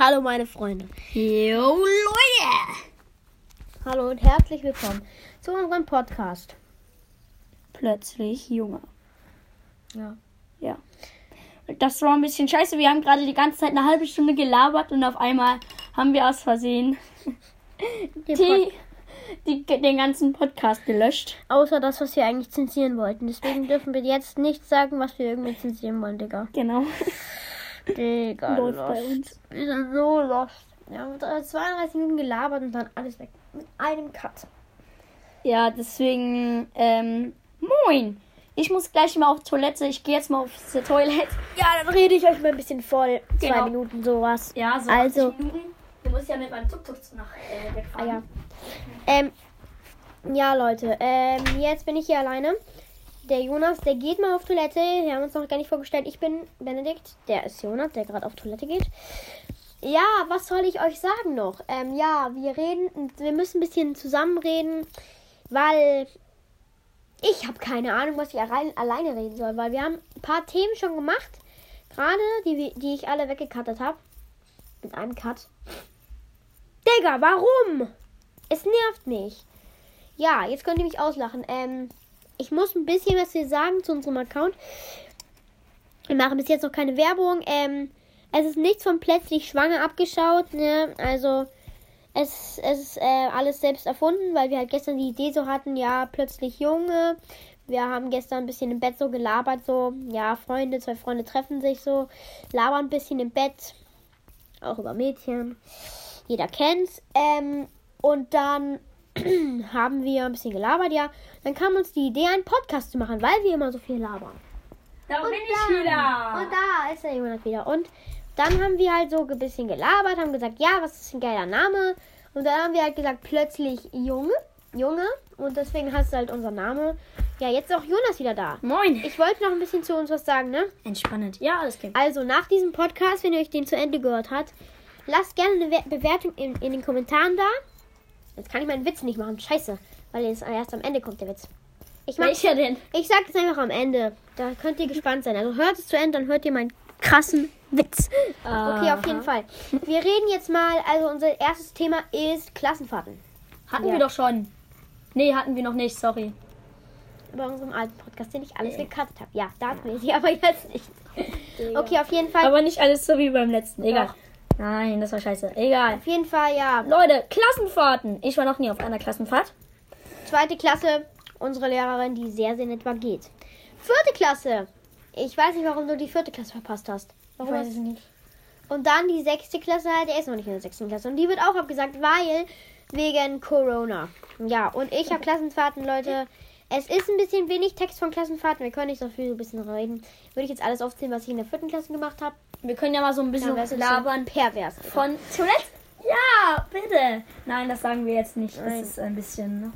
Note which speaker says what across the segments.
Speaker 1: Hallo meine Freunde.
Speaker 2: Jo, Leute!
Speaker 1: Hallo und herzlich willkommen zu unserem Podcast.
Speaker 2: Plötzlich Junge.
Speaker 1: Ja.
Speaker 2: Ja. Das war ein bisschen scheiße. Wir haben gerade die ganze Zeit eine halbe Stunde gelabert und auf einmal haben wir aus Versehen die, die, den ganzen Podcast gelöscht.
Speaker 1: Außer das, was wir eigentlich zensieren wollten. Deswegen dürfen wir jetzt nicht sagen, was wir irgendwie zensieren wollen, Digga.
Speaker 2: Genau.
Speaker 1: Digga,
Speaker 2: Läuft bei uns.
Speaker 1: Wir sind so lost. Wir haben 32 Minuten gelabert und dann alles weg. Mit einem Cut.
Speaker 2: Ja, deswegen, ähm, moin. Ich muss gleich mal auf Toilette. Ich gehe jetzt mal aufs Toilette.
Speaker 1: Ja, dann rede ich euch mal ein bisschen voll. Zwei
Speaker 2: Genau.
Speaker 1: Minuten sowas.
Speaker 2: Ja, so
Speaker 1: Also-
Speaker 2: 80 Minuten. Du musst ja mit meinem Tuk-Tuk nach äh,
Speaker 1: Ah,
Speaker 2: wegfahren.
Speaker 1: ja. Ähm, ja, Leute. Ähm, jetzt bin ich hier alleine. Der Jonas, der geht mal auf Toilette. Wir haben uns noch gar nicht vorgestellt. Ich bin Benedikt. Der ist Jonas, der gerade auf Toilette geht. Ja, was soll ich euch sagen noch? Ähm, ja, wir reden, wir müssen ein bisschen zusammenreden, weil ich habe keine Ahnung, was ich allein, alleine reden soll, weil wir haben ein paar Themen schon gemacht, gerade die, die ich alle weggekattet habe. Mit einem Cut. Digga, warum? Es nervt mich. Ja, jetzt könnt ihr mich auslachen. Ähm, ich muss ein bisschen was hier sagen zu unserem Account. Wir machen bis jetzt noch keine Werbung. Ähm, es ist nichts von plötzlich schwanger abgeschaut. Ne? Also es, es ist äh, alles selbst erfunden, weil wir halt gestern die Idee so hatten, ja, plötzlich Junge. Wir haben gestern ein bisschen im Bett so gelabert, so, ja, Freunde, zwei Freunde treffen sich so, labern ein bisschen im Bett, auch über Mädchen. Jeder kennt's. Ähm, und dann haben wir ein bisschen gelabert, ja. Dann kam uns die Idee, einen Podcast zu machen, weil wir immer so viel labern.
Speaker 2: Da
Speaker 1: Und
Speaker 2: bin
Speaker 1: da-
Speaker 2: ich wieder.
Speaker 1: Und da ist der Jonas wieder. Und dann haben wir halt so ein bisschen gelabert, haben gesagt, ja, was ist ein geiler Name? Und dann haben wir halt gesagt, plötzlich Junge, Junge. Und deswegen heißt es halt unser Name. Ja, jetzt ist auch Jonas wieder da.
Speaker 2: Moin.
Speaker 1: Ich wollte noch ein bisschen zu uns was sagen, ne?
Speaker 2: Entspannend. Ja, alles klar.
Speaker 1: Also nach diesem Podcast, wenn ihr euch den zu Ende gehört habt, lasst gerne eine We- Bewertung in, in den Kommentaren da. Jetzt kann ich meinen Witz nicht machen. Scheiße. Weil jetzt erst am Ende kommt der Witz. Ich, mach,
Speaker 2: Welcher denn?
Speaker 1: ich sag es einfach am Ende. Da könnt ihr gespannt sein. Also hört es zu Ende, dann hört ihr meinen krassen Witz. Okay, auf jeden Fall. Wir reden jetzt mal, also unser erstes Thema ist Klassenfahrten.
Speaker 2: Hatten
Speaker 1: Ja.
Speaker 2: wir doch schon. Nee, hatten wir noch nicht, sorry.
Speaker 1: Bei unserem alten Podcast, den ich alles gecuttet habe. Ja, da hatten wir sie, aber jetzt nicht. Okay, auf jeden Fall.
Speaker 2: Aber nicht alles so wie beim letzten. Egal. Nein, das war scheiße. Egal.
Speaker 1: Auf jeden Fall, ja.
Speaker 2: Leute, Klassenfahrten. Ich war noch nie auf einer Klassenfahrt.
Speaker 1: Zweite Klasse, unsere Lehrerin, die sehr, sehr nett war, geht. Vierte Klasse. Ich weiß nicht, warum du die vierte Klasse verpasst hast. Warum hast-
Speaker 2: nicht.
Speaker 1: Und dann die sechste Klasse, der ist noch nicht in der sechsten Klasse. Und die wird auch abgesagt, weil wegen Corona. Ja, und ich habe Klassenfahrten, Leute. Es ist ein bisschen wenig Text von Klassenfahrten. Wir können nicht so viel so ein bisschen reden. Würde ich jetzt alles aufzählen, was ich in der vierten Klasse gemacht habe.
Speaker 2: Wir können ja mal so ein bisschen
Speaker 1: es
Speaker 2: labern.
Speaker 1: pervers.
Speaker 2: Von Toilette? Ja, bitte. Nein, das sagen wir jetzt nicht.
Speaker 1: Nein.
Speaker 2: Das ist ein bisschen. Ne?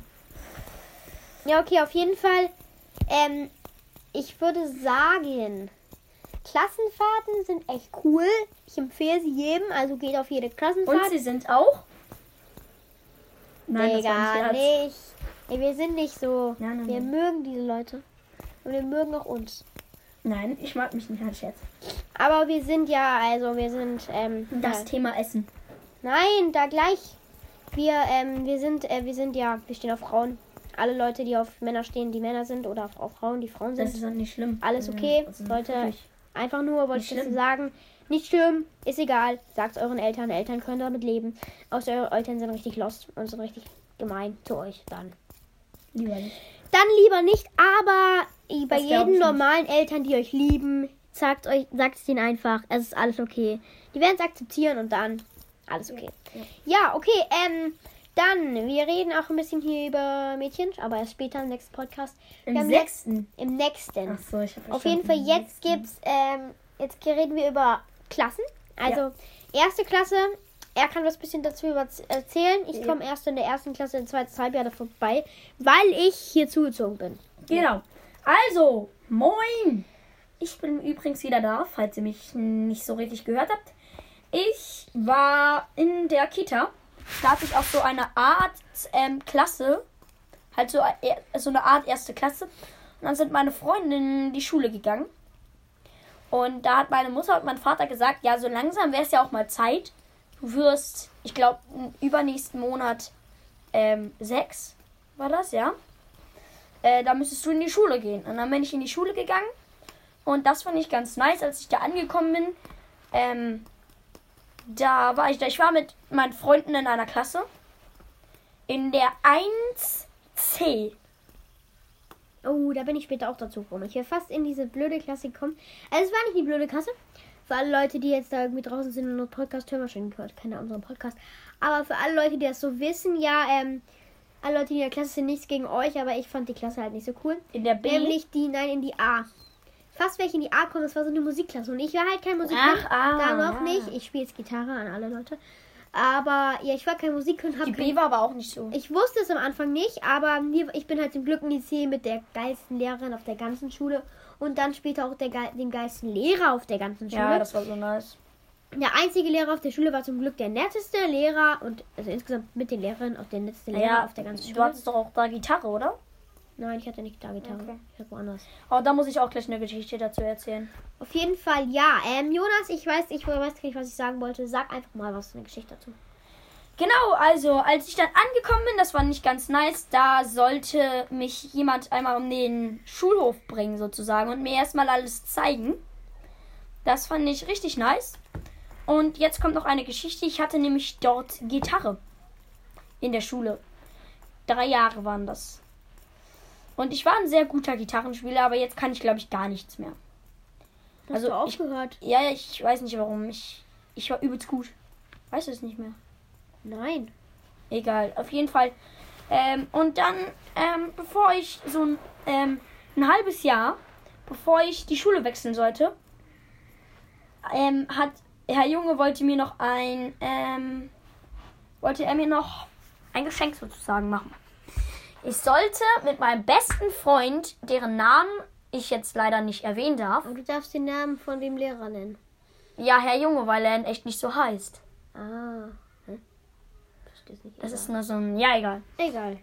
Speaker 1: Ja, okay, auf jeden Fall. Ähm, ich würde sagen, Klassenfahrten sind echt cool. Ich empfehle sie jedem, also geht auf jede
Speaker 2: Und
Speaker 1: Klassenfahrt.
Speaker 2: sie sind auch. Nein, das
Speaker 1: Digga,
Speaker 2: nicht Scherz.
Speaker 1: nicht. Ey, wir sind nicht so.
Speaker 2: Nein, nein,
Speaker 1: wir
Speaker 2: nein.
Speaker 1: mögen diese Leute. Und wir mögen auch uns.
Speaker 2: Nein, ich mag mich nicht an Scherz.
Speaker 1: Aber wir sind ja, also wir sind, ähm,
Speaker 2: Das
Speaker 1: ja.
Speaker 2: Thema Essen.
Speaker 1: Nein, da gleich. Wir, ähm, wir sind, äh, wir sind ja, wir stehen auf Frauen. Alle Leute, die auf Männer stehen, die Männer sind, oder auf, auf Frauen, die Frauen sind.
Speaker 2: Das ist halt nicht schlimm.
Speaker 1: Alles okay.
Speaker 2: also
Speaker 1: Leute, einfach nur wollte ich das sagen. Nicht schlimm, ist egal. Sagt euren Eltern. Eltern können damit leben. Außer eure Eltern sind richtig lost und sind richtig gemein zu euch dann.
Speaker 2: Lieber nicht.
Speaker 1: Dann lieber nicht, aber bei jedem
Speaker 2: nicht.
Speaker 1: normalen Eltern, die euch lieben, sagt euch, sagt es ihnen einfach, es ist alles okay. Die werden es akzeptieren und dann alles okay. Ja, okay, ähm, dann, wir reden auch ein bisschen hier über Mädchen, aber erst später im nächsten Podcast.
Speaker 2: Im
Speaker 1: Wir
Speaker 2: sechsten.
Speaker 1: Im nächsten.
Speaker 2: Ach so, ich
Speaker 1: Auf jeden Fall, jetzt gibt's, ähm, jetzt reden wir über Klassen. Also, erste Klasse, er kann was bisschen dazu erzählen. Ich
Speaker 2: Ja.
Speaker 1: komme erst in der ersten Klasse, im zweiten Halbjahr vorbei, weil ich hier zugezogen bin.
Speaker 2: Genau. Also, moin. Ich bin übrigens wieder da, falls ihr mich nicht so richtig gehört habt. Ich war in der Kita. Da hatte ich auch so eine Art ähm, Klasse. Halt so, äh, so eine Art erste Klasse. Und dann sind meine Freundinnen in die Schule gegangen. Und da hat meine Mutter und mein Vater gesagt, ja, so langsam wäre es ja auch mal Zeit, wirst, ich glaube, übernächsten Monat ähm, sechs war das, ja. Äh, da müsstest du in die Schule gehen. Und dann bin ich in die Schule gegangen. Und das fand ich ganz nice, als ich da angekommen bin. Ähm, da war ich da. Ich war mit meinen Freunden in einer Klasse. In der 1C.
Speaker 1: Oh, da bin ich später auch dazu gekommen. Ich wäre fast in diese blöde Klasse gekommen. Also, es war nicht die blöde Klasse. Für alle Leute, die jetzt da irgendwie draußen sind und unseren Podcast hören, wahrscheinlich gehört keiner unseren Podcast. Aber für alle Leute, die das so wissen, ja, ähm, alle Leute, in der Klasse sind, nichts gegen euch, aber ich fand die Klasse halt nicht so cool.
Speaker 2: In der B.
Speaker 1: Nämlich die, nein, in die A. Fast welche in die A kommen, das war so eine Musikklasse. Und ich war halt kein Musikklasse.
Speaker 2: Ach, ah,
Speaker 1: da noch
Speaker 2: ja.
Speaker 1: nicht. Ich spiele jetzt Gitarre an alle Leute. Aber ja, ich war kein Musik und
Speaker 2: Die B war aber auch nicht so.
Speaker 1: ich wusste es am Anfang nicht, aber ich bin halt zum Glück in die C mit der geilsten Lehrerin auf der ganzen Schule und dann später auch der, dem geilsten Lehrer auf der ganzen Schule.
Speaker 2: Ja, das war so nice.
Speaker 1: der einzige Lehrer auf der Schule war zum Glück der netteste Lehrer und also insgesamt mit den Lehrerinnen auch der netteste Lehrer
Speaker 2: Ja,
Speaker 1: auf der ganzen
Speaker 2: du
Speaker 1: Schule.
Speaker 2: hattest doch auch da Gitarre, oder?
Speaker 1: Nein, ich hatte nicht da Gitarre.
Speaker 2: Okay.
Speaker 1: Ich hatte woanders.
Speaker 2: Oh, da muss ich auch gleich eine Geschichte dazu erzählen.
Speaker 1: Auf jeden Fall ja. Ähm, Jonas, ich weiß, ich weiß nicht, was ich sagen wollte. Sag einfach mal was eine Geschichte dazu.
Speaker 2: Genau, also als ich dann angekommen bin, das war nicht ganz nice, da sollte mich jemand einmal um den Schulhof bringen sozusagen und mir erstmal alles zeigen. Das fand ich richtig nice. Und jetzt kommt noch eine Geschichte. Ich hatte nämlich dort Gitarre in der Schule. Drei Jahre waren das. Und ich war ein sehr guter Gitarrenspieler, aber jetzt kann ich glaube ich gar nichts mehr.
Speaker 1: Hast
Speaker 2: Also,
Speaker 1: du
Speaker 2: ich-
Speaker 1: aufgehört?
Speaker 2: Ja, ja, ich weiß nicht warum. Ich, ich war übelst gut. Weißt du es nicht mehr?
Speaker 1: Nein.
Speaker 2: Egal, auf jeden Fall. Ähm, und dann, ähm, bevor ich so ein, ähm, ein halbes Jahr, bevor ich die Schule wechseln sollte, ähm, hat Herr Junge wollte mir noch ein, ähm, wollte er mir noch ein Geschenk sozusagen machen. Ich sollte mit meinem besten Freund, deren Namen ich jetzt leider nicht erwähnen darf,
Speaker 1: Aber du darfst den Namen von dem Lehrer nennen.
Speaker 2: ja, Herr Junge, weil er in echt nicht so heißt.
Speaker 1: Ah. Versteh's nicht.
Speaker 2: Das
Speaker 1: egal.
Speaker 2: ist nur so ein, ja, egal.
Speaker 1: egal.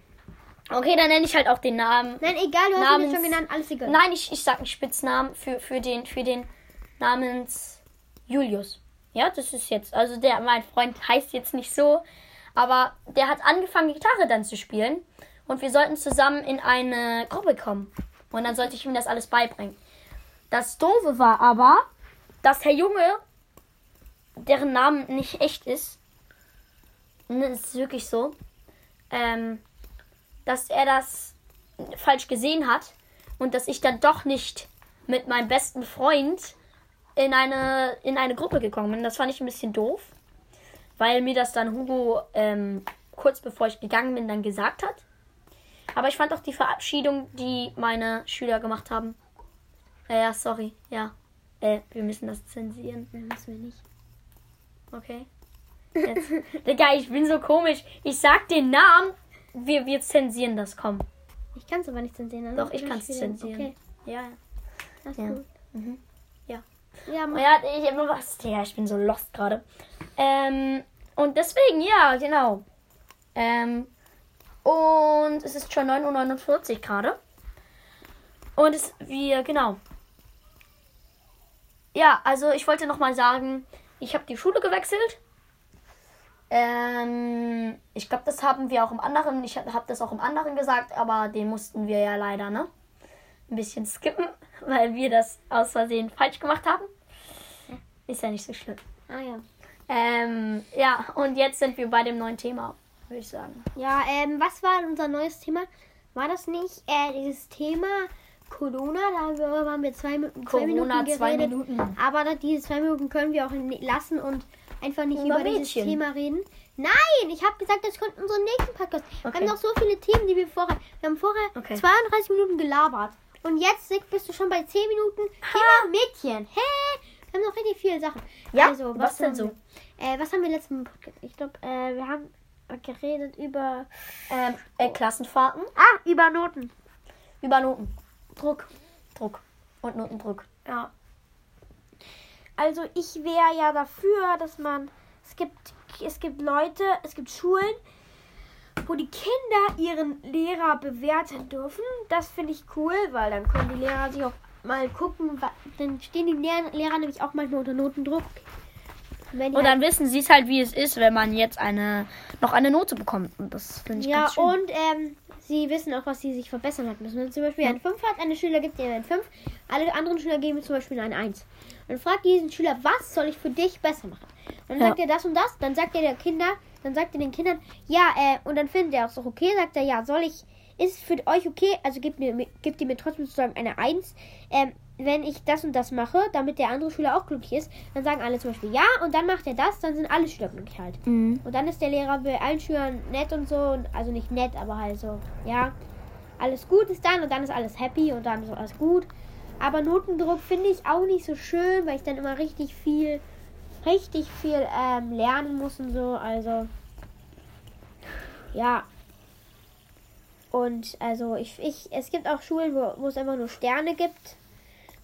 Speaker 2: Okay, dann nenne ich halt auch den Namen.
Speaker 1: Nein, egal, du hast ihn
Speaker 2: Namens-
Speaker 1: jetzt schon genannt, alles egal.
Speaker 2: Nein, ich, ich sag einen Spitznamen für, für, den, für den namens Julius. Ja, das ist jetzt, also der, mein Freund heißt jetzt nicht so, aber der hat angefangen, Gitarre dann zu spielen und wir sollten zusammen in eine Gruppe kommen. Und dann sollte ich ihm das alles beibringen. Das Doofe war aber, dass Herr Junge, deren Name nicht echt ist, ne, ist wirklich so, ähm, dass er das falsch gesehen hat und dass ich dann doch nicht mit meinem besten Freund in eine, in eine Gruppe gekommen bin. Das fand ich ein bisschen doof, weil mir das dann Hugo ähm, kurz bevor ich gegangen bin dann gesagt hat. Aber ich fand auch die Verabschiedung, die meine Schüler gemacht haben. Ja, ja, sorry. Ja. Äh, wir müssen das zensieren.
Speaker 1: Nein, müssen wir nicht.
Speaker 2: Okay. Jetzt. Digga, ich bin so komisch. Ich sag den Namen. Wir, wir zensieren das, komm.
Speaker 1: Ich kann es aber nicht zensieren. dann
Speaker 2: Doch, ich kann's
Speaker 1: wieder-
Speaker 2: zensieren.
Speaker 1: Okay,
Speaker 2: Ja, ja.
Speaker 1: das
Speaker 2: Ja.
Speaker 1: gut.
Speaker 2: Mhm. Ja.
Speaker 1: Ja, mach.
Speaker 2: Ja, ich, was, ja, ich bin so lost gerade. Ähm, und deswegen, ja, genau. Ähm, und es ist schon 9.49 Uhr gerade. Und es, wir, genau. Ja, also ich wollte nochmal sagen, ich habe die Schule gewechselt. Ähm, ich glaube, das haben wir auch im anderen, ich habe das auch im anderen gesagt, aber den mussten wir ja leider, ne? Ein bisschen skippen, weil wir das aus Versehen falsch gemacht haben. Ist ja nicht so schlimm.
Speaker 1: Ah ja.
Speaker 2: Ähm, ja, und jetzt sind wir bei dem neuen Thema, würde ich sagen.
Speaker 1: Ja, ähm, was war unser neues Thema? War das nicht äh, dieses Thema Corona? Da haben wir zwei, zwei Minuten
Speaker 2: Corona,
Speaker 1: geredet.
Speaker 2: zwei Minuten.
Speaker 1: Aber diese zwei Minuten können wir auch lassen und einfach nicht
Speaker 2: Über
Speaker 1: über, dieses. Thema reden. Nein, ich habe gesagt, das kommt in unserem nächsten Podcast. Wir
Speaker 2: Okay.
Speaker 1: haben noch so viele Themen, die wir vorher. Wir haben vorher
Speaker 2: Okay.
Speaker 1: 32 Minuten gelabert. Und jetzt Sick, bist du schon bei 10 Minuten. Thema Mädchen. Hä? Wir haben noch richtig viele Sachen.
Speaker 2: Ja,
Speaker 1: also,
Speaker 2: was denn
Speaker 1: haben
Speaker 2: so?
Speaker 1: Wir? Äh, was haben wir letzten Podcast? Ich glaube, äh, wir haben geredet über.
Speaker 2: Ähm, äh, Klassenfahrten,
Speaker 1: Ah, über Noten.
Speaker 2: über Noten. Druck. Druck. Und Notendruck.
Speaker 1: Ja. Also ich wäre ja dafür, dass man es gibt es gibt Leute, es gibt Schulen, wo die Kinder ihren Lehrer bewerten dürfen. Das finde ich cool, weil dann können die Lehrer sich auch mal gucken, dann stehen die Lehrer, Lehrer nämlich auch manchmal unter Notendruck. Die
Speaker 2: Und dann
Speaker 1: halt,
Speaker 2: wissen sie es halt, wie es ist, wenn man jetzt eine noch eine Note bekommt. Und das finde ich
Speaker 1: ja,
Speaker 2: ganz schön.
Speaker 1: und ähm, sie wissen auch, was sie sich verbessern hat müssen. Wenn zum Beispiel
Speaker 2: Ja.
Speaker 1: eine 5 hat, eine Schüler gibt ihr eine 5, alle anderen Schüler geben zum Beispiel eine 1. Und fragt diesen Schüler, was soll ich für dich besser machen? Und dann
Speaker 2: Ja.
Speaker 1: sagt er das und das, dann sagt er der Kinder, dann sagt er den Kindern, ja, äh, und dann findet er auch okay, sagt er, ja, soll ich, ist es für euch okay, also gibt mir, gibt ihr mir trotzdem sozusagen eine 1, ähm, wenn ich das und das mache, damit der andere Schüler auch glücklich ist, dann sagen alle zum Beispiel ja und dann macht er das, dann sind alle Schüler glücklich halt.
Speaker 2: Mhm.
Speaker 1: Und dann ist der Lehrer bei allen Schülern nett und so. Und, also nicht nett, aber halt so, ja. Alles gut ist dann und dann ist alles happy und dann ist alles gut. Aber Notendruck finde ich auch nicht so schön, weil ich dann immer richtig viel, richtig viel ähm, lernen muss und so. Also, ja. Und also ich, ich, es gibt auch Schulen, wo, wo es einfach nur Sterne gibt.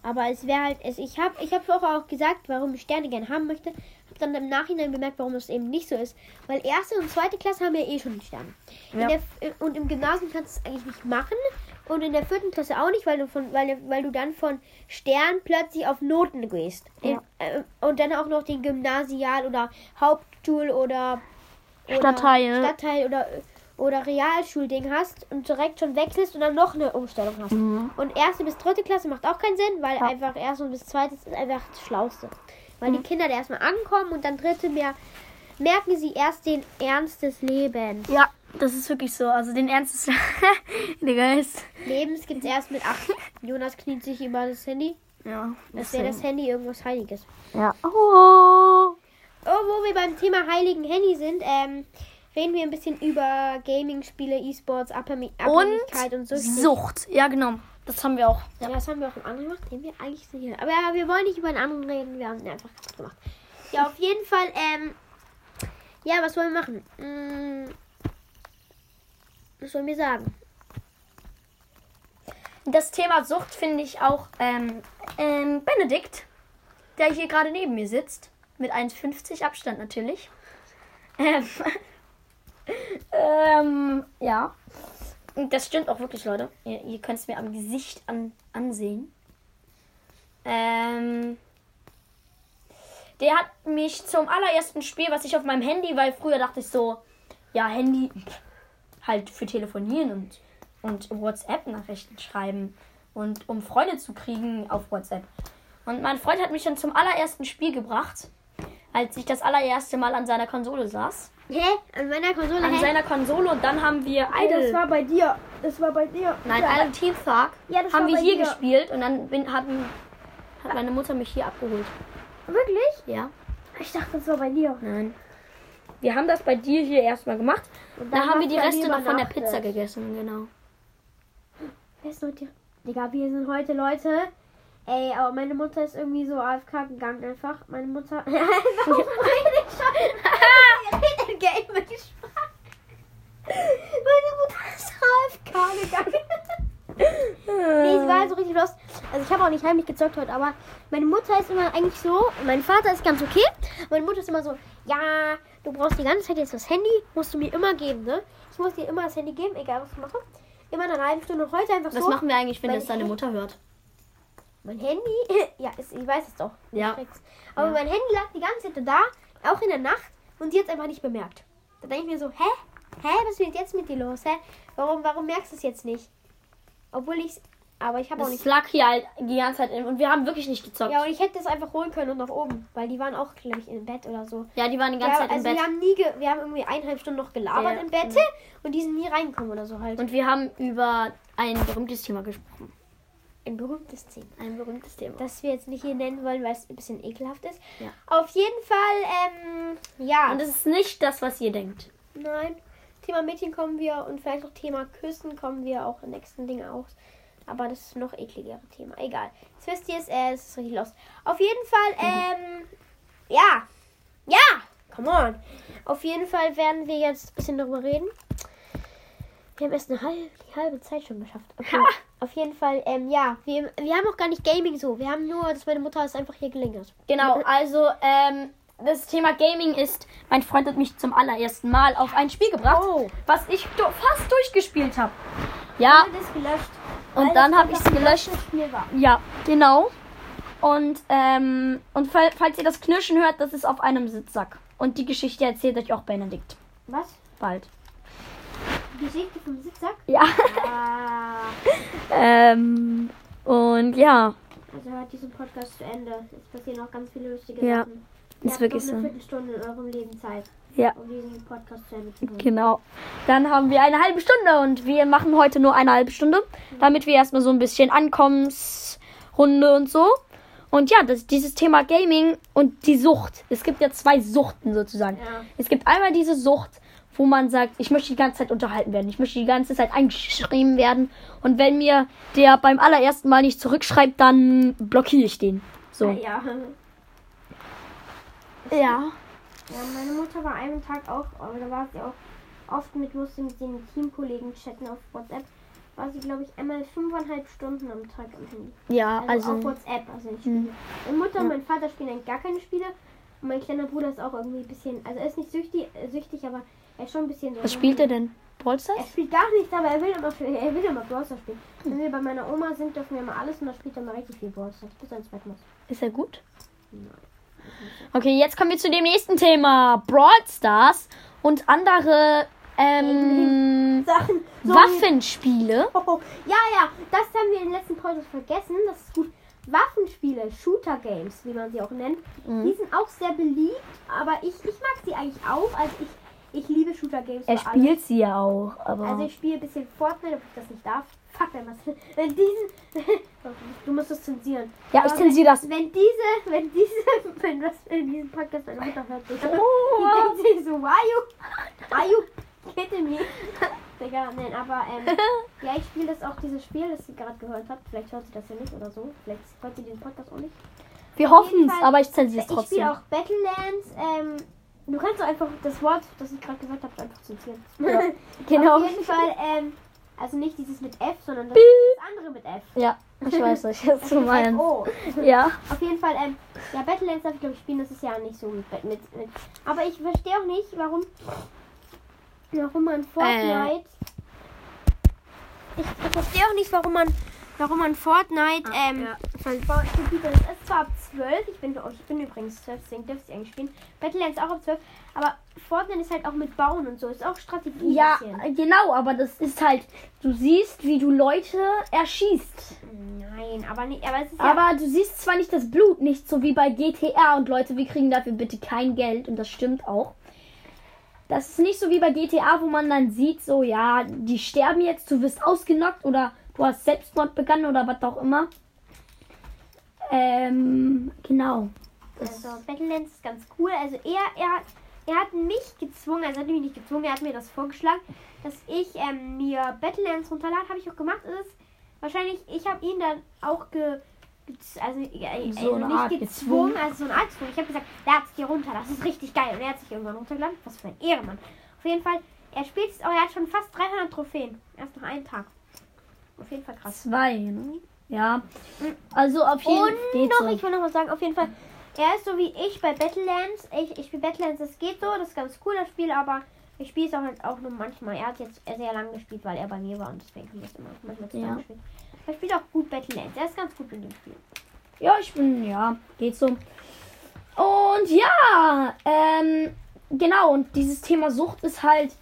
Speaker 1: Aber es wäre halt, es, ich habe ich hab vorher auch gesagt, warum ich Sterne gerne haben möchte. Habe dann im Nachhinein bemerkt, warum das eben nicht so ist. Weil erste und zweite Klasse haben ja eh schon Sterne. In
Speaker 2: Ja.
Speaker 1: der, und im Gymnasium kannst du es eigentlich nicht machen. Und in der vierten Klasse auch nicht, weil du, von, weil, weil du dann von Stern plötzlich auf Noten gehst.
Speaker 2: Ja.
Speaker 1: Äh, Und dann auch noch den Gymnasial- oder Hauptschul- oder, oder
Speaker 2: Stadtteil.
Speaker 1: Stadtteil oder, oder Realschulding hast und direkt schon wechselst und dann noch eine Umstellung hast.
Speaker 2: Mhm.
Speaker 1: Und erste bis dritte Klasse macht auch keinen Sinn, weil
Speaker 2: Ja.
Speaker 1: einfach erste und bis zweite ist einfach das Schlauste. Weil
Speaker 2: Mhm.
Speaker 1: die Kinder da erstmal ankommen und dann dritte mehr merken sie erst den Ernst des Lebens.
Speaker 2: Ja, das ist wirklich so. Also den Ernst. Digga, ist.
Speaker 1: Lebens gibt es erst mit acht. Jonas kniet sich über das Handy.
Speaker 2: Ja.
Speaker 1: Das wäre das Handy irgendwas Heiliges.
Speaker 2: Ja. Oh.
Speaker 1: Oh, wo wir beim Thema heiligen Handy sind, ähm, reden wir ein bisschen über Gaming-Spiele, E-Sports, Abhängig Abhängigkeit und,
Speaker 2: Und. Sucht. Ja, genau. Das haben wir auch.
Speaker 1: Ja, das haben wir auch im anderen gemacht, den wir eigentlich sind hier. Aber ja, wir wollen nicht über den anderen reden, wir haben den einfach gemacht. Ja, auf jeden Fall, ähm, ja, was wollen wir machen? Hm, was sollen wir sagen?
Speaker 2: Das Thema Sucht finde ich auch ähm, ähm, Benedikt, der hier gerade neben mir sitzt. Mit 1,50 Abstand natürlich. Ähm, ähm, ja. Und Das stimmt auch wirklich, Leute. Ihr, ihr könnt es mir am Gesicht an, ansehen. Ähm, der hat mich zum allerersten Spiel, was ich auf meinem Handy, weil früher dachte ich so, ja, Handy halt für telefonieren und, und WhatsApp-Nachrichten schreiben und um Freunde zu kriegen auf WhatsApp. Und mein Freund hat mich dann zum allerersten Spiel gebracht, als ich das allererste Mal an seiner Konsole saß.
Speaker 1: Hä? An meiner Konsole?
Speaker 2: An
Speaker 1: hä?
Speaker 2: seiner Konsole und dann haben wir
Speaker 1: Ey, das
Speaker 2: Idle,
Speaker 1: war bei dir. Das war bei dir.
Speaker 2: nein,
Speaker 1: ja,
Speaker 2: Idle Team Tag
Speaker 1: Ja, das
Speaker 2: haben wir hier
Speaker 1: dir.
Speaker 2: gespielt und dann bin, haben, hat meine Mutter mich hier abgeholt.
Speaker 1: Wirklich?
Speaker 2: Ja,
Speaker 1: Ich dachte, das war bei dir.
Speaker 2: nein. Wir haben das bei dir hier erstmal gemacht.
Speaker 1: Und
Speaker 2: Da haben wir die Reste noch von der. Pizza gegessen, genau.
Speaker 1: Wer ist heute? Digga, wir sind heute Leute. Ey, aber meine Mutter ist irgendwie so AFK gegangen einfach. Meine Mutter. Warum rede ich schon? Wir reden Game mit Sprache. Meine Mutter ist AFK gegangen. Nee, sie war halt so richtig lost. Also ich habe auch nicht heimlich gezockt heute, aber meine Mutter ist immer eigentlich so, mein Vater ist ganz okay. Meine Mutter ist immer so, ja, du brauchst die ganze Zeit jetzt das Handy, musst du mir immer geben, ne? Ich muss dir immer das Handy geben, egal was ich mache. Immer eine halbe Stunde und heute einfach
Speaker 2: Was
Speaker 1: so.
Speaker 2: machen wir eigentlich, wenn das deine Mutter hört?
Speaker 1: Mein Handy, ja, ist, ich weiß es doch.
Speaker 2: Ja.
Speaker 1: Aber
Speaker 2: Ja.
Speaker 1: mein Handy lag die ganze Zeit da, auch in der Nacht, und sie hat es einfach nicht bemerkt. Da denke ich mir so, hä? Hä, was ist jetzt mit dir los? Hä? Warum, warum merkst du es jetzt nicht? Obwohl ich aber ich habe auch
Speaker 2: Das
Speaker 1: nicht.
Speaker 2: lag hier halt die ganze Zeit in, und wir haben wirklich nicht gezockt.
Speaker 1: Ja,
Speaker 2: Ja,
Speaker 1: und ich hätte es einfach holen können und nach oben, weil die waren auch, glaube ich, im Bett oder so.
Speaker 2: die waren die ganze
Speaker 1: Ja,
Speaker 2: Zeit
Speaker 1: also
Speaker 2: im
Speaker 1: wir
Speaker 2: Bett.
Speaker 1: haben nie, wir haben irgendwie eineinhalb Stunden noch gelabert
Speaker 2: Ja,
Speaker 1: im Bett
Speaker 2: genau.
Speaker 1: und die sind nie reingekommen oder so halt.
Speaker 2: Und wir haben über ein berühmtes Thema gesprochen.
Speaker 1: ein berühmtes Thema.
Speaker 2: Ein berühmtes Thema.
Speaker 1: Das wir jetzt nicht hier nennen wollen, weil es ein bisschen ekelhaft ist.
Speaker 2: Ja.
Speaker 1: Auf jeden Fall, ähm, ja.
Speaker 2: Und es ist nicht das, was ihr denkt.
Speaker 1: Nein. Thema Mädchen kommen wir und vielleicht auch Thema Küssen kommen wir auch im nächsten Ding aus. Aber das ist ein noch ekligere Thema. Egal. Jetzt wisst ihr es, äh, es ist richtig los. Auf jeden Fall, ähm, ja. Ja! Come on. Auf jeden Fall werden wir jetzt ein bisschen darüber reden. Wir haben erst eine halbe, die halbe Zeit schon geschafft. Okay. Auf jeden Fall, ähm, ja. Wir, wir haben auch gar nicht Gaming so. Wir haben nur, dass meine Mutter es einfach hier gelingt hat.
Speaker 2: Genau, also ähm, das Thema Gaming ist, mein Freund hat mich zum allerersten Mal auf ein Spiel gebracht,
Speaker 1: Oh.
Speaker 2: was ich do fast durchgespielt habe. Ja,
Speaker 1: Das ist gelöscht.
Speaker 2: Und dann habe ich
Speaker 1: ein
Speaker 2: gelöscht. Ja, genau. Und, ähm, und fall- falls ihr das Knirschen hört, das ist auf einem Sitzsack. Und die Geschichte erzählt euch auch Benedikt.
Speaker 1: Was?
Speaker 2: Bald.
Speaker 1: Geschichte vom Sitzsack?
Speaker 2: Ja.
Speaker 1: Ah.
Speaker 2: ähm, und ja,
Speaker 1: Also hört diesen Podcast zu Ende. Es passieren auch ganz viele lustige
Speaker 2: Ja,
Speaker 1: Sachen. Ihr
Speaker 2: ist wirklich
Speaker 1: noch eine
Speaker 2: so.
Speaker 1: Viertelstunde in eurem Leben Zeit,
Speaker 2: Ja.
Speaker 1: um diesen Podcast zu.
Speaker 2: Genau. Dann haben wir eine halbe Stunde und wir machen heute nur eine halbe Stunde, damit wir erstmal so ein bisschen Ankommensrunde und so. Und ja, das, dieses Thema Gaming und die Sucht. Es gibt ja zwei Suchten sozusagen.
Speaker 1: Ja.
Speaker 2: Es gibt einmal diese Sucht, wo man sagt, ich möchte die ganze Zeit unterhalten werden. Ich möchte die ganze Zeit angeschrieben werden. Und wenn mir der beim allerersten Mal nicht zurückschreibt, dann blockiere ich den. So.
Speaker 1: Ja.
Speaker 2: Ja.
Speaker 1: Ja, meine Mutter war einen Tag auch, aber da war sie auch oft mit, musste mit den Teamkollegen chatten auf WhatsApp. War sie, glaube ich, einmal fünfeinhalb Stunden am Tag am Handy.
Speaker 2: Ja,
Speaker 1: Also, auf
Speaker 2: also.
Speaker 1: WhatsApp, also nicht
Speaker 2: Hm.
Speaker 1: Spiele. Meine Mutter
Speaker 2: Ja.
Speaker 1: und mein Vater spielen eigentlich gar keine Spiele. Und mein kleiner Bruder ist auch irgendwie ein bisschen, also er ist nicht süchtig, äh, süchtig aber er ist schon ein bisschen so.
Speaker 2: Was spielt er denn? Brawl Stars?
Speaker 1: Er spielt gar nichts, aber er will immer, er will immer Brawl Stars spielen. Wenn wir bei meiner Oma sind, dürfen wir immer alles und da spielt er mal richtig viel Brawl Stars. Bis ins Bett muss.
Speaker 2: Ist er gut?
Speaker 1: Nein.
Speaker 2: Okay, jetzt kommen wir zu dem nächsten Thema. Brawl Stars und andere ähm,
Speaker 1: Sachen. So
Speaker 2: Waffenspiele.
Speaker 1: Oh, ja, ja, das haben wir in den letzten Podcast vergessen. Das ist gut. Waffenspiele, Shooter Games, wie man sie auch nennt,
Speaker 2: Mhm.
Speaker 1: die sind auch sehr beliebt, aber ich, ich mag sie eigentlich auch. Also ich, ich liebe Shooter Games.
Speaker 2: Er
Speaker 1: über alles.
Speaker 2: spielt sie ja auch, aber.
Speaker 1: Also ich spiele ein bisschen Fortnite, ob ich das nicht darf. Fuck, wenn was. Wenn diesen. du musst es zensieren.
Speaker 2: ja, ich
Speaker 1: Aber
Speaker 2: zensiere das.
Speaker 1: Wenn diese, wenn diese, wenn das in diesem Podcast meine Mutter hört, Digga,
Speaker 2: Oh.
Speaker 1: die denkt sich so, why you, why you kidding me? Digga, nein, aber ähm, ja, ich spiele das auch, dieses Spiel, das sie gerade gehört hat. Vielleicht hört sie das ja nicht oder so. Vielleicht hört sie den Podcast auch nicht.
Speaker 2: Wir hoffen es, aber ich zensiere es
Speaker 1: Ich
Speaker 2: trotzdem.
Speaker 1: spiele auch Battlelands. Ähm, du kannst einfach das Wort, das ich gerade gesagt habe, einfach zensieren.
Speaker 2: Ja, genau.
Speaker 1: Auf jeden Fall, ähm, also nicht dieses mit F, sondern das, das andere mit F.
Speaker 2: Ja, ich weiß, was jetzt du meinst.
Speaker 1: Oh.
Speaker 2: Ja.
Speaker 1: Auf jeden Fall, ähm, ja, Battlelands darf ich glaube ich spielen, das ist ja nicht so mit, mit, mit. Aber ich verstehe auch nicht, warum, warum man Fortnite. Ich, ich verstehe auch nicht, warum man, warum man Fortnite,
Speaker 2: Ah,
Speaker 1: ähm,
Speaker 2: ja.
Speaker 1: Von Computer, das ist zwar ab 12, ich bin, oh, ich bin übrigens 12, deswegen dürfte ich eigentlich spielen. Battlelands auch ab 12, aber Fortnite ist halt auch mit Bauen und so, ist auch Strategie.
Speaker 2: Ja,
Speaker 1: bisschen.
Speaker 2: genau, aber das ist halt, du siehst, wie du Leute erschießt.
Speaker 1: Nein, aber nicht, aber es ist ja.
Speaker 2: Aber du siehst zwar nicht das Blut, nicht so wie bei GTA und Leute, wir kriegen dafür bitte kein Geld und das stimmt auch. Das ist nicht so wie bei GTA, wo man dann sieht, so ja, die sterben jetzt, du wirst ausgenockt oder du hast Selbstmord begangen oder was auch immer. Ähm, genau.
Speaker 1: Also Battlelands ist ganz cool. Also er, er, hat- er hat mich gezwungen, also er hat mich nicht gezwungen, er hat mir das vorgeschlagen, dass ich ähm, mir Battlelands runterlade. Habe ich auch gemacht. Es ist wahrscheinlich, ich habe ihn dann auch ge, also, äh,
Speaker 2: So
Speaker 1: also nicht
Speaker 2: Art
Speaker 1: gezwungen,
Speaker 2: gezwungen.
Speaker 1: also so eine Art gezwungen. Ich habe gesagt, lad es dir runter, das ist richtig geil. Und er hat sich irgendwann runtergeladen. Was für ein Ehrenmann. Auf jeden Fall, er spielt es, oh, er hat schon fast 300 Trophäen. Erst nach einem Tag. Auf jeden Fall krass.
Speaker 2: zwei, ne? Ja. Also auf jeden Fall.
Speaker 1: Und noch, ich will noch was sagen, auf jeden Fall, er ist so wie ich bei Battlelands. Ich, ich spiele Battlelands, das geht so, das ist ganz cool, das Spiel, aber ich spiele es auch, halt auch nur manchmal. Er hat jetzt sehr lange gespielt, weil er bei mir war und deswegen habe ich das immer manchmal zusammen
Speaker 2: Ja.
Speaker 1: gespielt. Er spielt auch gut Battlelands, er ist ganz gut in dem Spiel.
Speaker 2: Ja, ich bin, ja, geht so. Und ja, ähm, genau, und dieses Thema Sucht ist halt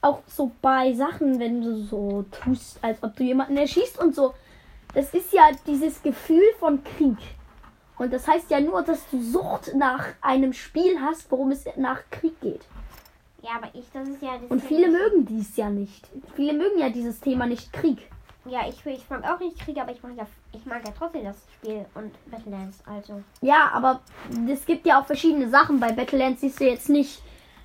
Speaker 2: auch so bei Sachen, wenn du so tust, als ob du jemanden erschießt und so. Das ist ja dieses Gefühl von Krieg. Und das heißt ja nur, dass du Sucht nach einem Spiel hast, worum es nach Krieg geht.
Speaker 1: Ja, aber ich, das ist ja. Das
Speaker 2: Und viele mögen dies ja nicht. Viele mögen ja dieses Thema nicht Krieg.
Speaker 1: Ja, ich, ich mag auch nicht Krieg, aber ich mag, ja, ich mag ja trotzdem das Spiel und Battlelands, also.
Speaker 2: Ja, aber es gibt ja auch verschiedene Sachen. Bei Battlelands siehst du jetzt nicht,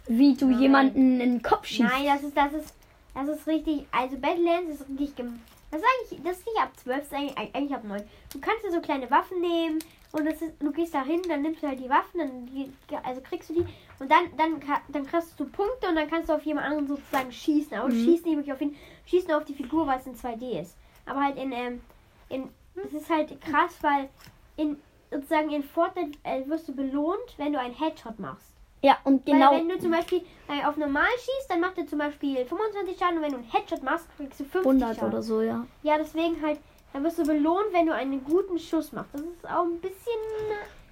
Speaker 2: wie du
Speaker 1: Nein.
Speaker 2: jemanden in den Kopf schießt.
Speaker 1: Nein, das ist, das ist, das ist richtig. Also Battlelands ist richtig gem Das ist eigentlich, das ist nicht ab 12, das ist eigentlich, eigentlich ab 9. Du kannst ja so kleine Waffen nehmen und das ist, du gehst da hin, dann nimmst du halt die Waffen, dann die, also kriegst du die und dann, dann, dann kriegst du Punkte und dann kannst du auf jemand anderen sozusagen schießen. Aber
Speaker 2: Mhm.
Speaker 1: schießt nicht wirklich auf ihn, schießt nur auf die Figur, weil es in 2D ist. Aber halt in, ähm, in, es ist halt krass, weil in, sozusagen in Fortnite äh, wirst du belohnt, wenn du einen Headshot machst.
Speaker 2: Ja, und genau.
Speaker 1: Weil wenn du zum Beispiel äh, auf normal schießt, dann macht er zum Beispiel 25 Schaden und wenn du einen Headshot machst, kriegst du 50
Speaker 2: 100
Speaker 1: Schaden.
Speaker 2: oder so, ja.
Speaker 1: Ja, deswegen halt, Dann wirst du belohnt, wenn du einen guten Schuss machst. Das ist auch ein bisschen.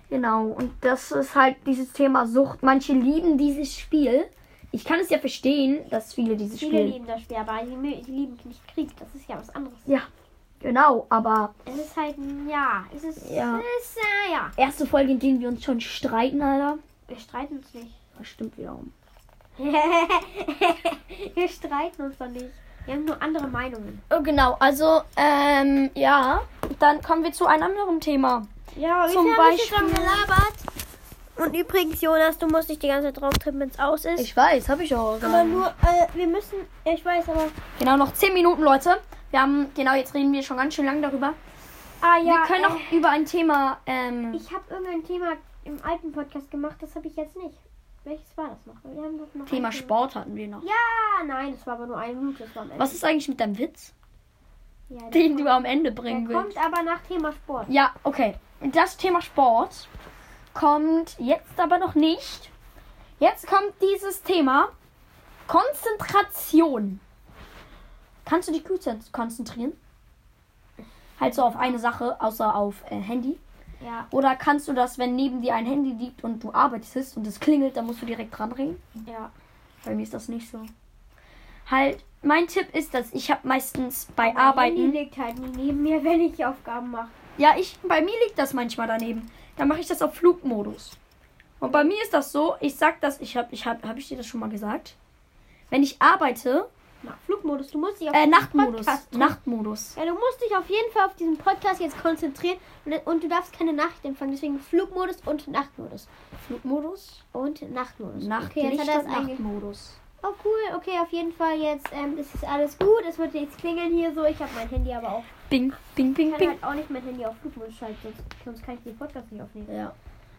Speaker 2: Genau, und das ist halt dieses Thema Sucht. Manche lieben dieses Spiel. Ich kann es ja verstehen, dass viele dieses
Speaker 1: Viele
Speaker 2: Spiel.
Speaker 1: lieben das Spiel, aber die, die lieben nicht Krieg. Das ist ja was anderes.
Speaker 2: Ja, genau, aber
Speaker 1: Es ist halt, ja, es ist,
Speaker 2: Ja.
Speaker 1: es ist, äh, ja.
Speaker 2: erste Folge, in denen wir uns schon streiten, Alter.
Speaker 1: Wir streiten uns nicht.
Speaker 2: Das stimmt wiederum.
Speaker 1: wir streiten uns doch nicht. Wir haben nur andere Meinungen.
Speaker 2: Oh, genau, also, ähm, ja. Dann kommen wir zu einem anderen Thema.
Speaker 1: Ja, aber
Speaker 2: Zum
Speaker 1: wie viel haben wir schon
Speaker 2: Beispiel-
Speaker 1: gelabert? Und übrigens, Jonas, du musst dich die ganze Zeit drauf tippen, wenn es aus ist.
Speaker 2: Ich weiß, habe ich auch.
Speaker 1: aber nur, äh, wir müssen, ich weiß, aber.
Speaker 2: Genau, noch 10 Minuten, Leute. Wir haben, genau, jetzt reden wir schon ganz schön lang darüber.
Speaker 1: Ah ja,
Speaker 2: wir können
Speaker 1: äh,
Speaker 2: noch über ein Thema, ähm,
Speaker 1: Ich habe irgendein Thema im alten Podcast gemacht, das habe ich jetzt nicht. Welches war das noch? Wir haben doch noch
Speaker 2: Thema Sport hatten wir noch.
Speaker 1: Ja, nein, das war aber nur eine Minute. Das.
Speaker 2: Was ist eigentlich mit deinem Witz,
Speaker 1: Ja, der
Speaker 2: den
Speaker 1: kommt,
Speaker 2: du am Ende
Speaker 1: der
Speaker 2: bringen willst?
Speaker 1: kommt aber nach Thema Sport.
Speaker 2: Ja, okay. Das Thema Sport kommt jetzt aber noch nicht. Jetzt kommt dieses Thema Konzentration. Kannst du dich gut konzentrieren? Halt so auf eine Sache, außer auf äh, Handy.
Speaker 1: Ja,
Speaker 2: Oder kannst du das, wenn neben dir ein Handy liegt und du arbeitest und es klingelt, dann musst du direkt dran reden?
Speaker 1: ja.
Speaker 2: Bei mir ist das nicht so. Halt, mein Tipp ist, dass ich habe meistens bei
Speaker 1: Mein
Speaker 2: Arbeiten.
Speaker 1: Handy liegt halt nie neben mir, wenn ich Aufgaben mache.
Speaker 2: Ja, ich, bei mir liegt das manchmal daneben. Dann mache ich das auf Flugmodus. Und bei mir ist das so, ich sag das, ich habe ich hab, hab ich dir das schon mal gesagt? Wenn ich arbeite,
Speaker 1: Flugmodus, du musst dich auf
Speaker 2: äh,
Speaker 1: diesen
Speaker 2: Nachtmodus. Nachtmodus.
Speaker 1: Ja, du musst dich auf jeden Fall auf diesen Podcast jetzt konzentrieren und, und du darfst keine Nachricht empfangen. Deswegen Flugmodus und Nachtmodus.
Speaker 2: Flugmodus,
Speaker 1: Und Nachtmodus.
Speaker 2: Nachtlicht
Speaker 1: okay, jetzt hat er es
Speaker 2: Nachtmodus.
Speaker 1: Oh cool, okay, auf jeden Fall jetzt ähm, ist alles gut. Es wird jetzt klingeln hier so. Ich habe mein Handy aber auch.
Speaker 2: Bing, bing, bing,
Speaker 1: Ich kann
Speaker 2: bing.
Speaker 1: halt auch nicht mein Handy auf Flugmodus schalten, sonst, sonst kann ich den Podcast nicht aufnehmen.
Speaker 2: Ja.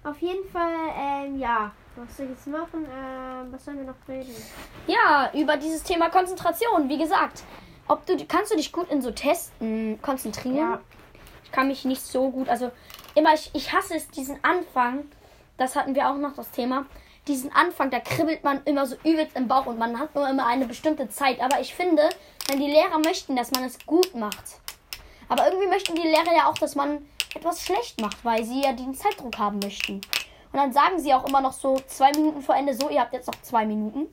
Speaker 1: Auf jeden Fall, ähm, ja. Was soll ich jetzt machen? Ähm, was sollen wir noch reden?
Speaker 2: ja, über dieses Thema Konzentration, wie gesagt. Ob du, kannst du dich gut in so Testen konzentrieren?
Speaker 1: Ja.
Speaker 2: Ich kann mich nicht so gut, also immer, ich, ich hasse es, diesen Anfang, das hatten wir auch noch das Thema, diesen Anfang, da kribbelt man immer so übelst im Bauch und man hat nur immer eine bestimmte Zeit. Aber ich finde, wenn die Lehrer möchten, dass man es gut macht. Aber irgendwie möchten die Lehrer ja auch, dass man etwas schlecht macht, weil sie ja den Zeitdruck haben möchten. Und dann sagen sie auch immer noch so zwei Minuten vor Ende, so, ihr habt jetzt noch zwei Minuten.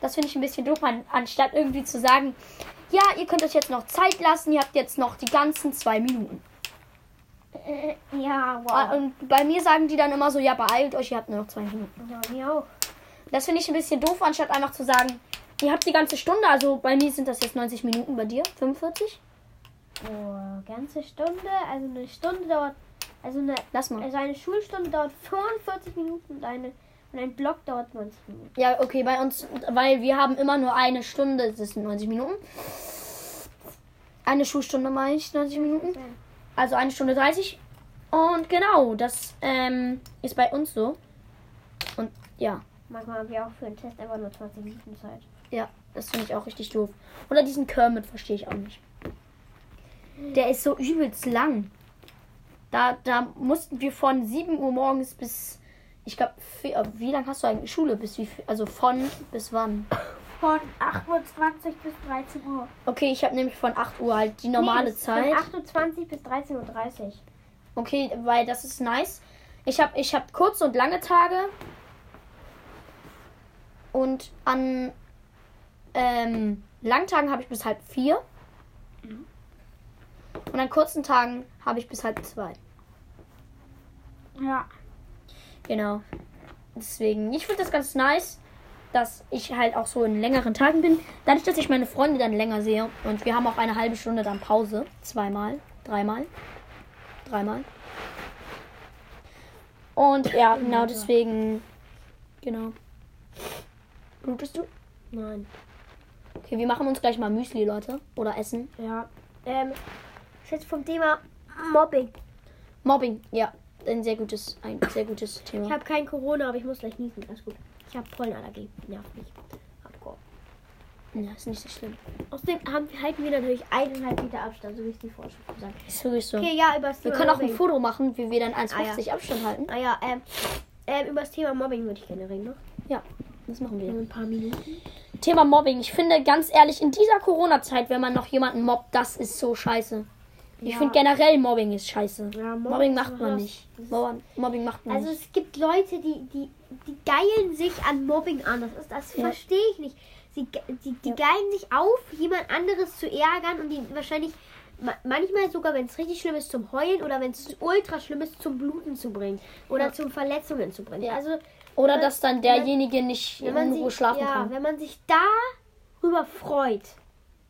Speaker 2: Das finde ich ein bisschen doof, an- anstatt irgendwie zu sagen, ja, ihr könnt euch jetzt noch Zeit lassen, ihr habt jetzt noch die ganzen zwei Minuten.
Speaker 1: Äh, ja,
Speaker 2: Ah,
Speaker 1: wow.
Speaker 2: Und bei mir sagen die dann immer so, ja, beeilt euch, ihr habt nur noch zwei Minuten.
Speaker 1: Ja, mir auch.
Speaker 2: Das finde ich ein bisschen doof, anstatt einfach zu sagen, ihr habt die ganze Stunde, also bei mir sind das jetzt 90 Minuten, bei dir 45?
Speaker 1: Oh, ganze Stunde. Also eine Stunde dauert. Also eine,
Speaker 2: Lass mal.
Speaker 1: also eine Schulstunde dauert 45 Minuten und, eine, und ein Block dauert 90 Minuten.
Speaker 2: Ja, okay, bei uns, weil wir haben immer nur eine Stunde, das sind 90 Minuten. Eine Schulstunde meine ich, 90 Minuten. Also eine Stunde 30. Und genau, das ähm, ist bei uns so. Und ja,
Speaker 1: Manchmal haben wir auch für einen Test einfach nur 20 Minuten Zeit.
Speaker 2: ja, das finde ich auch richtig doof. Oder diesen Kermit verstehe ich auch nicht. Der ist so übelst lang. Da, da mussten wir von 7 Uhr morgens bis, ich glaube, wie lange hast du eigentlich Schule? Bis wie? Also von bis wann?
Speaker 1: Von 8.20 Uhr bis 13 Uhr.
Speaker 2: Okay, ich habe nämlich von 8 Uhr halt die normale
Speaker 1: nee,
Speaker 2: Zeit.
Speaker 1: Von 8.20 Uhr bis 13.30 Uhr.
Speaker 2: Okay, weil das ist nice. Ich habe ich hab kurze und lange Tage. Und an ähm, langen Tagen habe ich bis halb vier. Und an kurzen Tagen habe ich bis halb zwei.
Speaker 1: Ja.
Speaker 2: Genau. Deswegen, ich finde das ganz nice, dass ich halt auch so in längeren Tagen bin. Dadurch, dass ich meine Freunde dann länger sehe. Und wir haben auch eine halbe Stunde dann Pause. Zweimal, dreimal, dreimal. Und ja, genau deswegen. Genau. Blutest du?
Speaker 1: Nein.
Speaker 2: Okay, wir machen uns gleich mal Müsli, Leute. Oder Essen.
Speaker 1: Ja. Ähm, jetzt vom Thema Mobbing.
Speaker 2: Mobbing, ja. Ein sehr gutes, ein sehr gutes
Speaker 1: Ich
Speaker 2: Thema.
Speaker 1: habe kein Corona, aber ich muss gleich niesen. Alles gut. Ich habe Pollenallergie. Nervt mich. Hardcore.
Speaker 2: Ja, ist nicht so schlimm.
Speaker 1: Außerdem haben, halten wir natürlich eineinhalb Meter Abstand, so wie es die Vorschrift gesagt
Speaker 2: Ist wirklich so.
Speaker 1: Okay, ja, über das
Speaker 2: Wir
Speaker 1: Thema
Speaker 2: können auch ein
Speaker 1: Mobbing.
Speaker 2: Foto machen, wie wir dann 1,50
Speaker 1: Ah, ja.
Speaker 2: Abstand halten.
Speaker 1: Ah ja, ähm, ähm, über das Thema Mobbing würde ich gerne reden, ne?
Speaker 2: Ja. Was machen wir?
Speaker 1: Nur ein paar Minuten.
Speaker 2: Thema Mobbing. Ich finde ganz ehrlich, in dieser Corona-Zeit, wenn man noch jemanden mobbt, das ist so scheiße. Ich
Speaker 1: Ja.
Speaker 2: finde generell Mobbing ist scheiße.
Speaker 1: Ja, Mobbing
Speaker 2: Mobbing macht man nicht. Mobbing Mobbing macht man
Speaker 1: Also
Speaker 2: nicht.
Speaker 1: es gibt Leute, die, die, die geilen sich an Mobbing an. Das, ist, das
Speaker 2: Ja.
Speaker 1: verstehe ich nicht. Sie, die, die
Speaker 2: Ja.
Speaker 1: geilen sich auf, jemand anderes zu ärgern und die wahrscheinlich ma- manchmal sogar, wenn es richtig schlimm ist, zum Heulen oder wenn es ultra schlimm ist, zum Bluten zu bringen oder
Speaker 2: Ja.
Speaker 1: zum Verletzungen zu bringen.
Speaker 2: Ja.
Speaker 1: Also
Speaker 2: Oder
Speaker 1: wenn-
Speaker 2: dass dann derjenige nicht
Speaker 1: wenn
Speaker 2: in
Speaker 1: man,
Speaker 2: Ruhe
Speaker 1: sich,
Speaker 2: schlafen
Speaker 1: ja,
Speaker 2: kann.
Speaker 1: wenn man sich darüber freut,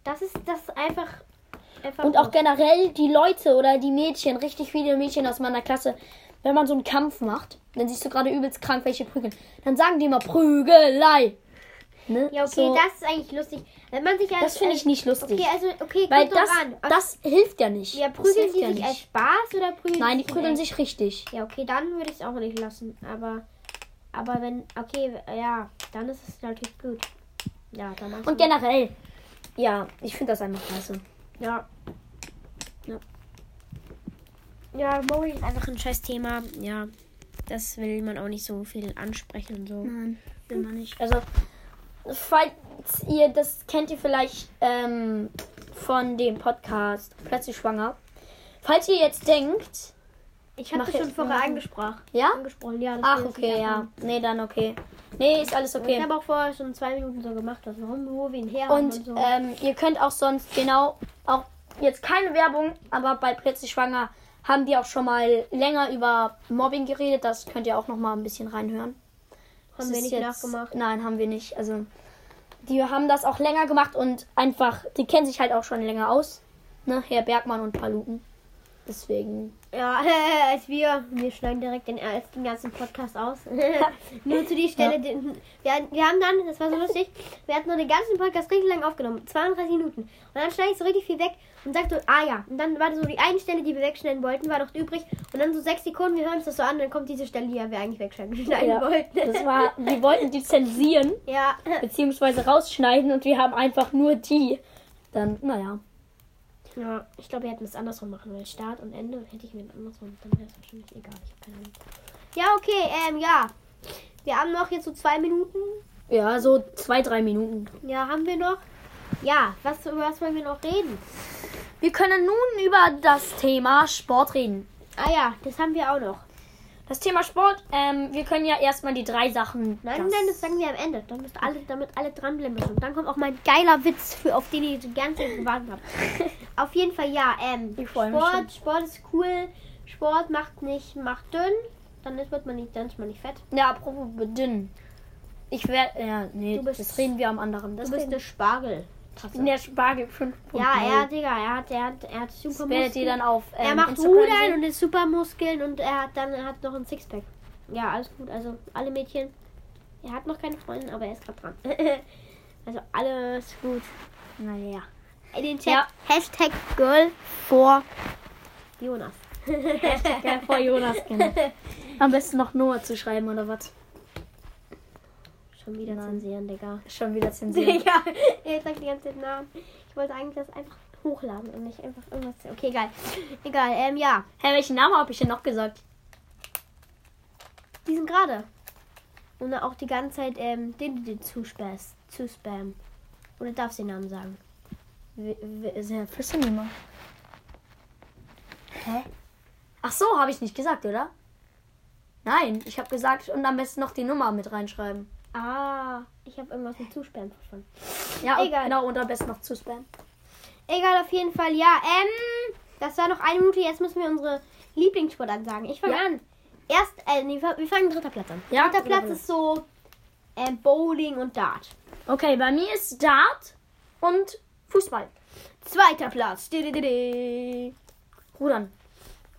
Speaker 1: das ist das einfach
Speaker 2: Und auch generell die Leute oder die Mädchen, richtig viele Mädchen aus meiner Klasse, wenn man so einen Kampf macht, dann siehst du gerade übelst krank welche prügeln, dann sagen die immer Prügelei. Ne?
Speaker 1: Ja, okay,
Speaker 2: so,
Speaker 1: das ist eigentlich lustig. Wenn man sich als,
Speaker 2: das finde ich nicht lustig.
Speaker 1: Okay, also, okay,
Speaker 2: weil das,
Speaker 1: an.
Speaker 2: das hilft ja nicht.
Speaker 1: Ja, prügeln die
Speaker 2: ja
Speaker 1: sich
Speaker 2: nicht.
Speaker 1: als Spaß oder prügeln
Speaker 2: Nein, die prügeln sich richtig.
Speaker 1: Ja, okay, dann würde ich es auch nicht lassen. Aber, aber wenn, okay, ja, dann ist es natürlich gut. Ja, dann
Speaker 2: Und generell, ja, ich finde das einfach klasse.
Speaker 1: Ja.
Speaker 2: Ja.
Speaker 1: Ja, Mori ist einfach ein scheiß Thema. Ja, das will man auch nicht so viel ansprechen und so.
Speaker 2: Nein, will man nicht. Also, falls ihr, das kennt ihr vielleicht ähm, von dem Podcast Plötzlich Schwanger. Falls ihr jetzt denkt,
Speaker 1: Ich habe schon vorher angesprochen.
Speaker 2: ja?
Speaker 1: Angesprochen, ja.
Speaker 2: Ach, okay, ja. Nee, dann okay. Nee, ist alles
Speaker 1: Ich
Speaker 2: okay.
Speaker 1: habe auch vorher schon zwei Minuten so gemacht, also warum, wo wir ihn her
Speaker 2: Und
Speaker 1: und so.
Speaker 2: ähm, ihr könnt auch sonst genau, auch jetzt keine Werbung, aber bei Plötzlich Schwanger haben die auch schon mal länger über Mobbing geredet. Das könnt ihr auch noch mal ein bisschen reinhören. Das
Speaker 1: haben wir
Speaker 2: ist
Speaker 1: nicht
Speaker 2: jetzt-
Speaker 1: nachgemacht.
Speaker 2: Nein, haben wir nicht. Also die haben das auch länger gemacht und einfach, die kennen sich halt auch schon länger aus. Ne, Herr Bergmann und Paluten. Deswegen.
Speaker 1: Ja, als wir, wir schneiden direkt den, den ganzen Podcast aus. Nur zu die Stelle,
Speaker 2: Ja.
Speaker 1: den, wir, wir haben dann, das war so lustig, wir hatten nur den ganzen Podcast richtig lang aufgenommen, 32 Minuten. Und dann schneide ich so richtig viel weg und sag so, ah ja. Und dann war so die eine Stelle, die wir wegschneiden wollten, war doch übrig. Und dann so sechs Sekunden, wir hören uns das so an, dann kommt diese Stelle, die wir eigentlich wegschneiden schneiden
Speaker 2: Ja,
Speaker 1: wollten.
Speaker 2: das war, wir wollten die zensieren,
Speaker 1: ja,
Speaker 2: beziehungsweise rausschneiden und wir haben einfach nur die. Dann, naja.
Speaker 1: Ja, ich glaube, wir hätten es andersrum machen, weil Start und Ende hätte ich mir andersrum, dann wäre es wahrscheinlich egal. Ich habe keine Ahnung. Ja, okay, ähm, ja. Wir haben noch jetzt so zwei Minuten.
Speaker 2: Ja, so zwei, drei Minuten.
Speaker 1: Ja, haben wir noch? Ja, was, über was wollen wir noch reden?
Speaker 2: Wir können nun über das Thema Sport reden.
Speaker 1: Ah ja, das haben wir auch noch.
Speaker 2: Das Thema Sport, ähm, wir können ja erstmal die drei Sachen.
Speaker 1: Nein,
Speaker 2: das-
Speaker 1: nein, das sagen wir am Ende. Dann müsst alle, damit alle dranbleiben müssen. Und dann kommt auch mein geiler Witz, für, auf den ich die ganze Zeit gewartet habe. auf jeden Fall, ja, ähm,
Speaker 2: Ich
Speaker 1: Sport, Sport ist cool. Sport macht nicht, macht dünn. Dann ist, wird man nicht, dann ist man nicht fett.
Speaker 2: Ja, apropos dünn. Ich werde. Ja, nee,
Speaker 1: Du bist-
Speaker 2: das reden wir am anderen. Das
Speaker 1: Du bist eine Spargel.
Speaker 2: in der Spargel 5.
Speaker 1: Ja, er, Digga, er hat, er hat, er hat super
Speaker 2: ihr dann auf. Ähm,
Speaker 1: Er macht Rudern und ist super Muskeln und er hat dann er hat noch ein Sixpack. Ja, alles gut. Also alle Mädchen. Er hat noch keine Freundin, aber er ist gerade dran. also alles gut.
Speaker 2: Naja.
Speaker 1: In den Chat
Speaker 2: Ja.
Speaker 1: Hashtag Girl for Jonas.
Speaker 2: Ja, vor Jonas, genau. Am besten noch Noah zu schreiben oder was?
Speaker 1: Schon wieder
Speaker 2: Nein.
Speaker 1: zensieren, Digga.
Speaker 2: Schon wieder zensieren.
Speaker 1: ja, er sagt die ganze Zeit Namen. Ich wollte eigentlich das einfach hochladen und nicht einfach irgendwas. Okay, egal. Egal, ähm, ja.
Speaker 2: Hä, welchen Namen habe ich denn noch gesagt?
Speaker 1: Die sind gerade. Und auch die ganze Zeit ähm, den, den zu, spaß, zu spam. Oder darfst du den Namen sagen?
Speaker 2: W- w- Ist ja Flüsse niemand. Hä? Ach so, habe ich nicht gesagt, oder? Nein, ich habe gesagt, und am besten noch die Nummer mit reinschreiben.
Speaker 1: Ah, ich habe irgendwas mit Zuspam verstanden.
Speaker 2: Ja, und-
Speaker 1: Egal.
Speaker 2: genau, und am besten noch zu spammen.
Speaker 1: Egal, auf jeden Fall, ja. Ähm, das war noch eine Minute. Jetzt müssen wir unsere Lieblingssportart sagen. Ich fange
Speaker 2: Ja.
Speaker 1: an. Erst, äh, nee, wir fangen dritter Platz an.
Speaker 2: Ja,
Speaker 1: dritter Platz
Speaker 2: Platz.
Speaker 1: ist so ähm, Bowling und Dart.
Speaker 2: Okay, bei mir ist Dart und Fußball.
Speaker 1: Zweiter Platz.
Speaker 2: Rudern.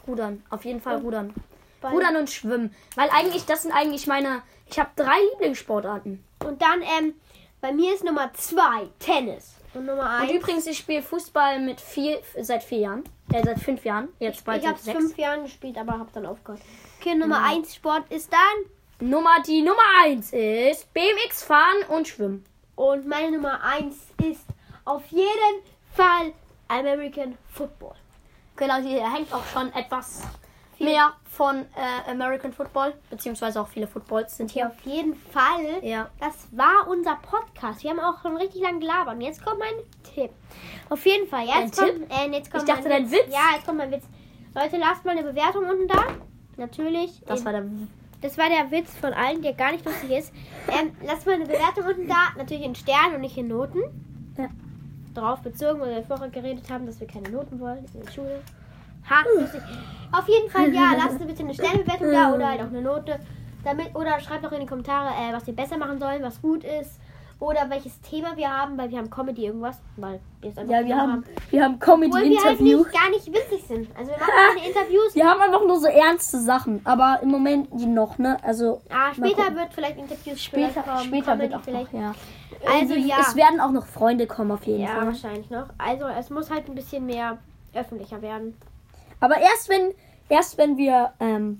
Speaker 2: Rudern. Auf jeden Fall Rudern.
Speaker 1: Bei-
Speaker 2: Rudern und Schwimmen. Weil eigentlich, das sind eigentlich meine. Ich habe drei Lieblingssportarten.
Speaker 1: Und dann, ähm, bei mir ist Nummer zwei Tennis. Und Nummer
Speaker 2: Und
Speaker 1: eins.
Speaker 2: übrigens, ich spiele Fußball mit vier, seit vier Jahren. Äh, seit fünf Jahren. Jetzt bald
Speaker 1: ich habe
Speaker 2: seit sechs.
Speaker 1: fünf Jahren gespielt, aber habe dann aufgehört. Okay, Nummer eins Sport ist dann.
Speaker 2: Nummer, die Nummer eins ist BMX fahren und schwimmen.
Speaker 1: Und meine Nummer eins ist auf jeden Fall American Football.
Speaker 2: Genau, hier hängt auch schon etwas mehr von äh, American Football, beziehungsweise auch viele Footballs sind hier.
Speaker 1: Auf jeden Fall.
Speaker 2: Ja.
Speaker 1: Das war unser Podcast. Wir haben auch schon richtig lang gelabert. Und jetzt kommt mein Tipp. Auf jeden Fall. Jetzt kommt, äh, jetzt kommt
Speaker 2: Ich dachte,
Speaker 1: mein
Speaker 2: dein Witz.
Speaker 1: Ja, jetzt kommt mein Witz. Leute, lasst mal eine Bewertung unten da. Natürlich.
Speaker 2: Das war der.
Speaker 1: Das war der Witz von allen, der gar nicht lustig ist. Ähm, lasst mal eine Bewertung unten da. Natürlich in Sternen und nicht in Noten.
Speaker 2: Ja.
Speaker 1: Darauf bezogen, weil wir vorher geredet haben, dass wir keine Noten wollen in der Schule. Ha. Auf jeden Fall, ja, lasst bitte eine Sternbewertung da oder halt auch eine Note. Damit, oder schreibt auch in die Kommentare, äh, was wir besser machen sollen, was gut ist. Oder welches Thema wir haben, weil wir haben Comedy irgendwas. Weil wir es einfach
Speaker 2: Ja, wir
Speaker 1: so
Speaker 2: haben, wir haben Comedy
Speaker 1: Obwohl wir halt
Speaker 2: Interview.
Speaker 1: nicht, gar nicht witzig sind. Also wir machen keine Interviews.
Speaker 2: Wir haben einfach nur so ernste Sachen, aber im Moment die noch, ne? Also
Speaker 1: Ah, später wird vielleicht Interviews
Speaker 2: später,
Speaker 1: vielleicht kommen,
Speaker 2: später
Speaker 1: Comedy
Speaker 2: wird auch
Speaker 1: vielleicht.
Speaker 2: noch, ja.
Speaker 1: Also, ja.
Speaker 2: Es werden auch noch Freunde kommen auf jeden
Speaker 1: Ja,
Speaker 2: Fall.
Speaker 1: wahrscheinlich noch. Also es muss halt ein bisschen mehr öffentlicher werden.
Speaker 2: Aber erst wenn, erst wenn wir ähm,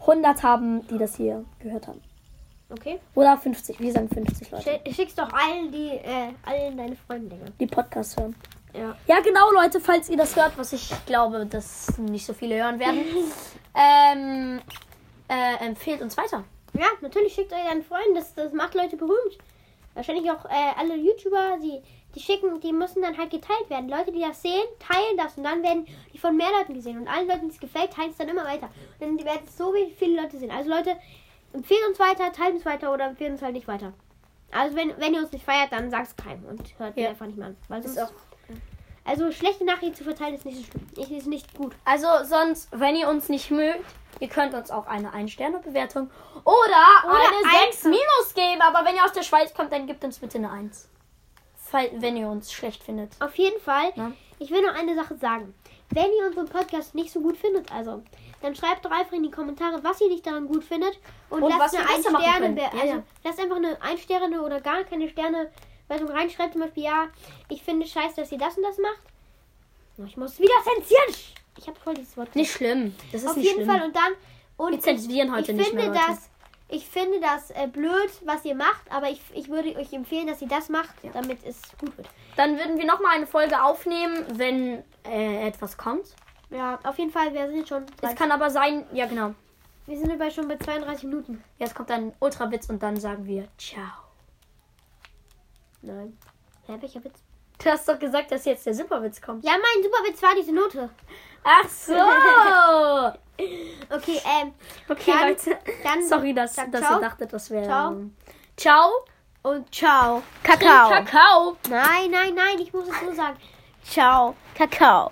Speaker 2: 100 haben, die das hier gehört haben.
Speaker 1: Okay?
Speaker 2: Oder 50, wir sagen 50 Leute,
Speaker 1: Schick- Schick's doch allen die, äh, allen deine Freunde, Digga.
Speaker 2: die Podcasts hören.
Speaker 1: Ja.
Speaker 2: Ja, genau, Leute, falls ihr das hört, was ich glaube, dass nicht so viele hören werden, ähm, äh, empfehlt uns weiter.
Speaker 1: Ja, natürlich schickt euch deinen Freunden, das, das macht Leute berühmt. Wahrscheinlich auch äh, alle YouTuber, die, die schicken, die müssen dann halt geteilt werden. Leute, die das sehen, teilen das und dann werden die von mehr Leuten gesehen. Und allen Leuten, die es gefällt, teilen es dann immer weiter. Und dann werden es so wie viele Leute sehen. Also Leute, empfehlen uns weiter, teilen uns weiter oder empfehlen uns halt nicht weiter. Also wenn, wenn ihr uns nicht feiert, dann sagt es keinem und hört
Speaker 2: Ja.
Speaker 1: einfach nicht mehr an. Weil
Speaker 2: Ist
Speaker 1: sonst,
Speaker 2: auch-
Speaker 1: also schlechte Nachrichten zu verteilen ist nicht. Ist, nicht gut.
Speaker 2: Also sonst, wenn ihr uns nicht mögt, ihr könnt uns auch eine Ein-Sterne-Bewertung oder,
Speaker 1: Oder
Speaker 2: eine 6
Speaker 1: einfach-
Speaker 2: minus geben. Aber wenn ihr aus der Schweiz kommt, dann gebt uns bitte eine 1. Fall, wenn ihr uns schlecht findet.
Speaker 1: Auf jeden Fall.
Speaker 2: Ja.
Speaker 1: Ich will noch eine Sache sagen. Wenn ihr unseren Podcast nicht so gut findet, also, dann schreibt doch einfach in die Kommentare, was ihr nicht daran gut findet. Und,
Speaker 2: Und
Speaker 1: lasst eine
Speaker 2: können.
Speaker 1: be-
Speaker 2: Ja,
Speaker 1: also
Speaker 2: ja.
Speaker 1: lasst einfach eine Ein-Sterne oder gar keine Sterne Wertung rein. Schreibt zum Beispiel, ja, ich finde scheiße, dass ihr das und das macht. Oh, Ich muss wieder zensieren. Ich habe voll dieses Wort.
Speaker 2: Nicht schlimm. Das ist
Speaker 1: Auf
Speaker 2: nicht
Speaker 1: jeden
Speaker 2: schlimm.
Speaker 1: Fall und dann und
Speaker 2: Wir zensieren
Speaker 1: ich,
Speaker 2: heute
Speaker 1: ich
Speaker 2: nicht
Speaker 1: finde
Speaker 2: mehr, Leute.
Speaker 1: das ich finde das äh, blöd, was ihr macht, aber ich, ich würde euch empfehlen, dass ihr das macht, damit es gut wird.
Speaker 2: Dann würden wir nochmal eine Folge aufnehmen, wenn äh, etwas kommt.
Speaker 1: Ja, auf jeden Fall, wir sind jetzt schon
Speaker 2: Es kann aber sein, ja genau.
Speaker 1: Wir sind dabei schon bei 32 Minuten.
Speaker 2: Jetzt kommt ein Ultrawitz und dann sagen wir Ciao.
Speaker 1: Nein. Hä, welcher Witz?
Speaker 2: Du hast doch gesagt, dass jetzt der Superwitz kommt.
Speaker 1: Ja, mein Superwitz war diese Note.
Speaker 2: Ach so.
Speaker 1: Okay, ähm,
Speaker 2: Okay,
Speaker 1: Dann-
Speaker 2: Leute.
Speaker 1: dann
Speaker 2: Sorry, dass,
Speaker 1: sag
Speaker 2: dass ihr dachtet, das wäre.
Speaker 1: Ciao.
Speaker 2: Ciao.
Speaker 1: und ciao.
Speaker 2: Kakao. Kakao.
Speaker 1: Nein, nein, nein, ich muss es so sagen. Ciao. Kakao.